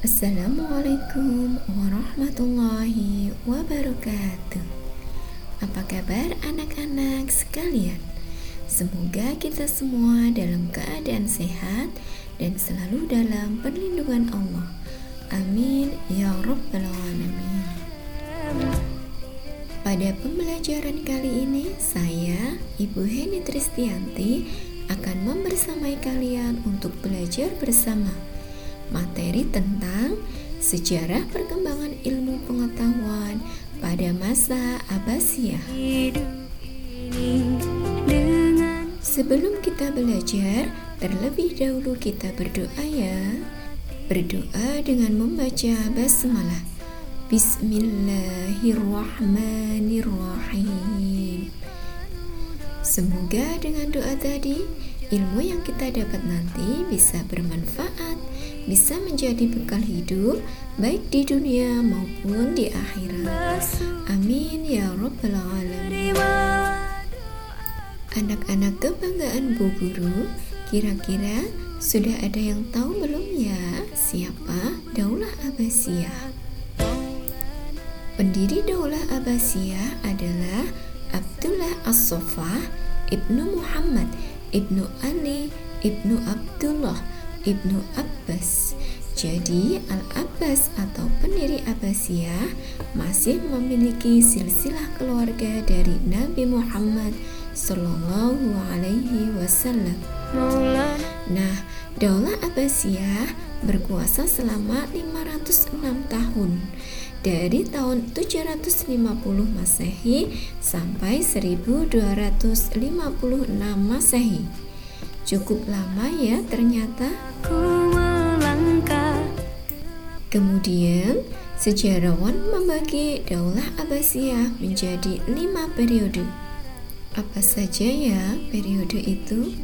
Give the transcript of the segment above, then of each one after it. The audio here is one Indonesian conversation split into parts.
Assalamualaikum warahmatullahi wabarakatuh. Apa kabar anak-anak sekalian? Semoga kita semua dalam keadaan sehat dan selalu dalam perlindungan Allah. Amin ya rabbal alamin. Pada pembelajaran kali ini, saya, Ibu Heni Tristianti, akan membersamai kalian untuk belajar bersama materi tentang sejarah perkembangan ilmu pengetahuan pada masa Abbasiyah. Sebelum kita belajar, terlebih dahulu kita berdoa ya. Berdoa dengan membaca basmalah. Bismillahirrahmanirrahim. Semoga dengan doa tadi ilmu yang kita dapat nanti bisa bermanfaat bisa menjadi bekal hidup baik di dunia maupun di akhirat. Amin ya rabbal alamin. Anak-anak kebanggaan Bu Guru, kira-kira sudah ada yang tahu belum ya siapa Daulah Abbasiyah? Pendiri Daulah Abbasiyah adalah Abdullah As-Soffah Ibnu Muhammad Ibnu Ali Ibnu Abdullah Ibnu Abbas. Jadi Al-Abbas atau pendiri Abbasiyah masih memiliki silsilah keluarga dari Nabi Muhammad Sallallahu Alaihi Wasallam. Nah, Daulah Abbasiyah berkuasa selama 506 tahun dari tahun 750 Masehi sampai 1256 Masehi. Cukup lama ya ternyata. Kemudian, sejarawan membagi Daulah Abbasiyah menjadi lima periode. Apa saja ya periode itu?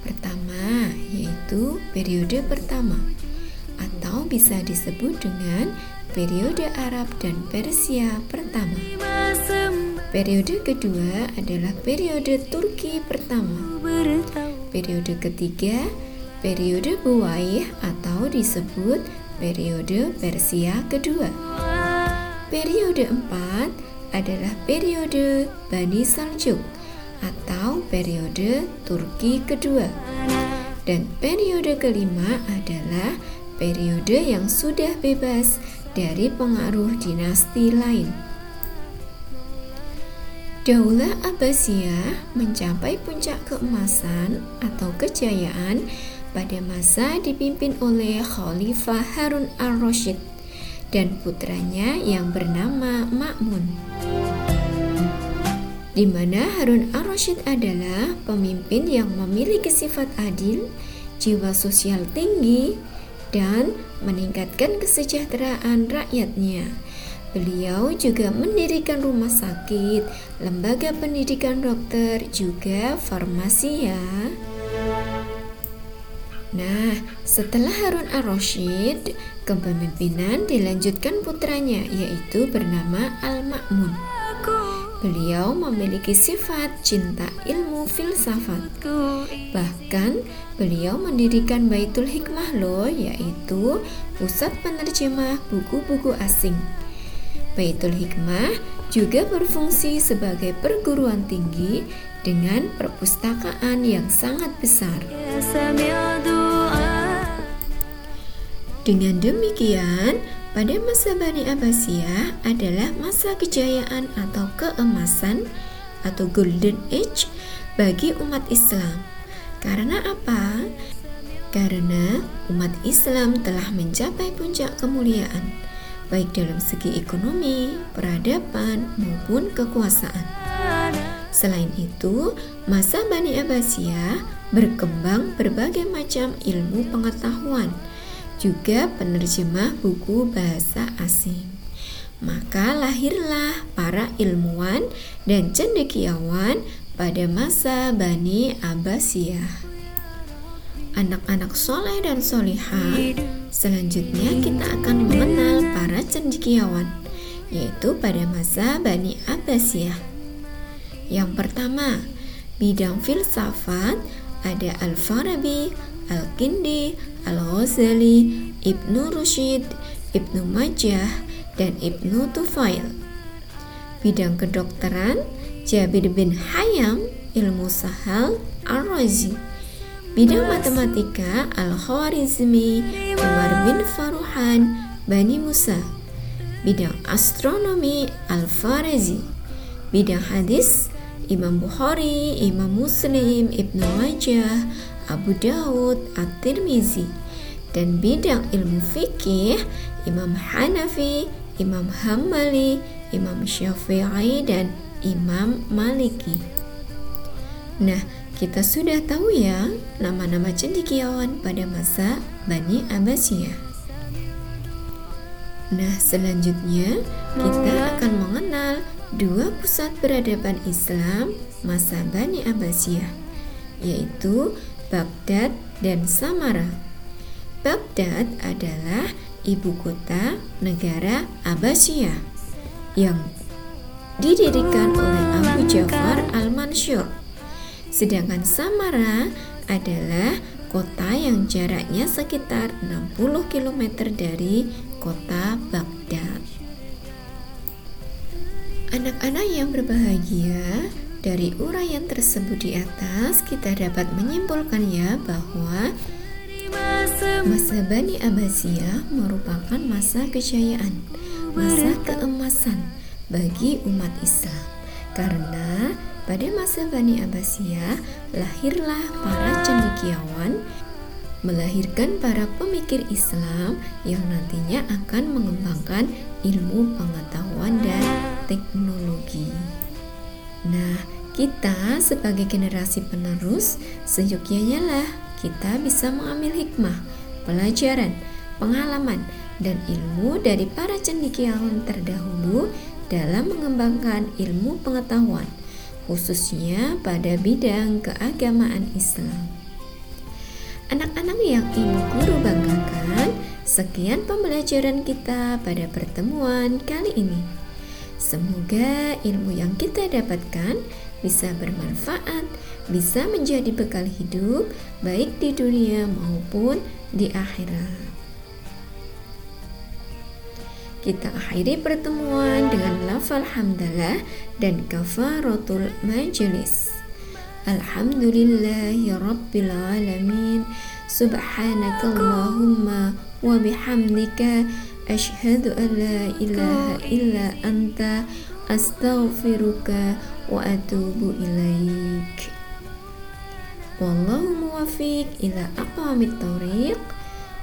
Pertama, yaitu periode pertama atau bisa disebut dengan periode Arab dan Persia pertama. Periode kedua adalah periode Turki pertama. Periode ketiga, periode Buwaih atau disebut periode Persia kedua. Periode empat adalah periode Bani Saljuk atau periode Turki kedua. Dan periode kelima adalah periode yang sudah bebas dari pengaruh dinasti lain. Daulah Abbasiyah mencapai puncak keemasan atau kejayaan pada masa dipimpin oleh Khalifah Harun al-Rashid dan putranya yang bernama Ma'mun. Di mana Harun al-Rashid adalah pemimpin yang memiliki sifat adil, jiwa sosial tinggi, dan meningkatkan kesejahteraan rakyatnya. Beliau juga mendirikan rumah sakit, lembaga pendidikan dokter, juga farmasi ya. Nah, setelah Harun ar-Rasyid, kepemimpinan dilanjutkan putranya yaitu bernama Al-Ma'mun. Beliau memiliki sifat cinta ilmu filsafat. Bahkan beliau mendirikan Baitul Hikmah loh, yaitu pusat penerjemah buku-buku asing. Baitul Hikmah juga berfungsi sebagai perguruan tinggi dengan perpustakaan yang sangat besar. Dengan demikian, pada masa Bani Abbasiyah adalah masa kejayaan atau keemasan atau golden age bagi umat Islam. Karena apa? Karena umat Islam telah mencapai puncak kemuliaan, baik dalam segi ekonomi, peradaban, maupun kekuasaan. Selain itu, masa Bani Abbasiyah berkembang berbagai macam ilmu pengetahuan, juga penerjemah buku bahasa asing. Maka lahirlah para ilmuwan dan cendekiawan pada masa Bani Abbasiyah. Anak-anak soleh dan solihah, selanjutnya kita akan mengenal para cendekiawan, yaitu pada masa Bani Abbasiyah. Yang pertama, bidang filsafat ada Al-Farabi, Al-Kindi, Al-Ghazali, Ibnu Rushid, Ibnu Majah, dan Ibnu Tufail. Bidang kedokteran, Jabir bin Hayam, ilmu sahal, Ar-Razi. Bidang matematika, Al-Khwarizmi, Umar bin Faruhan, Bani Musa. Bidang astronomi, Al-Farazi. Bidang hadis, Imam Bukhari, Imam Muslim, Ibnu Majah, Abu Dawud, At-Tirmizi. Dan bidang ilmu fikih, Imam Hanafi, Imam Hambali, Imam Syafi'i dan Imam Maliki. Nah, kita sudah tahu ya nama-nama cendekiawan pada masa Bani Abbasiyah. Nah, selanjutnya kita akan mengenal dua pusat peradaban Islam masa Bani Abbasiyah, yaitu Baghdad dan Samarra. Baghdad adalah ibu kota negara Abbasiyah yang didirikan oleh Abu Ja'far al-Mansur. Sedangkan Samarra adalah kota yang jaraknya sekitar 60 km dari kota Baghdad. Anak-anak yang berbahagia, dari uraian tersebut di atas kita dapat menyimpulkan ya bahwa Masa Bani Abbasiyah merupakan masa kejayaan, masa keemasan bagi umat Islam. Karena pada masa Bani Abbasiyah lahirlah para cendekiawan melahirkan para pemikir Islam yang nantinya akan mengembangkan ilmu pengetahuan dan teknologi. Nah, kita sebagai generasi penerus seyogyanya lah kita bisa mengambil hikmah, pelajaran, pengalaman, dan ilmu dari para cendekiawan terdahulu dalam mengembangkan ilmu pengetahuan, khususnya pada bidang keagamaan Islam. Anak-anak yang ibu guru banggakan, sekian pembelajaran kita pada pertemuan kali ini. Semoga ilmu yang kita dapatkan bisa bermanfaat, bisa menjadi bekal hidup baik di dunia maupun di akhirat. Kita akhiri pertemuan dengan lafal hamdalah dan kafaratul majelis. Alhamdulillahi rabbil alamin. Subhanakallahumma wa bihamdika asyhadu an la ilaha illa anta astaghfiruka wa atubu ilaik wallahu muwafiq ila aqwamit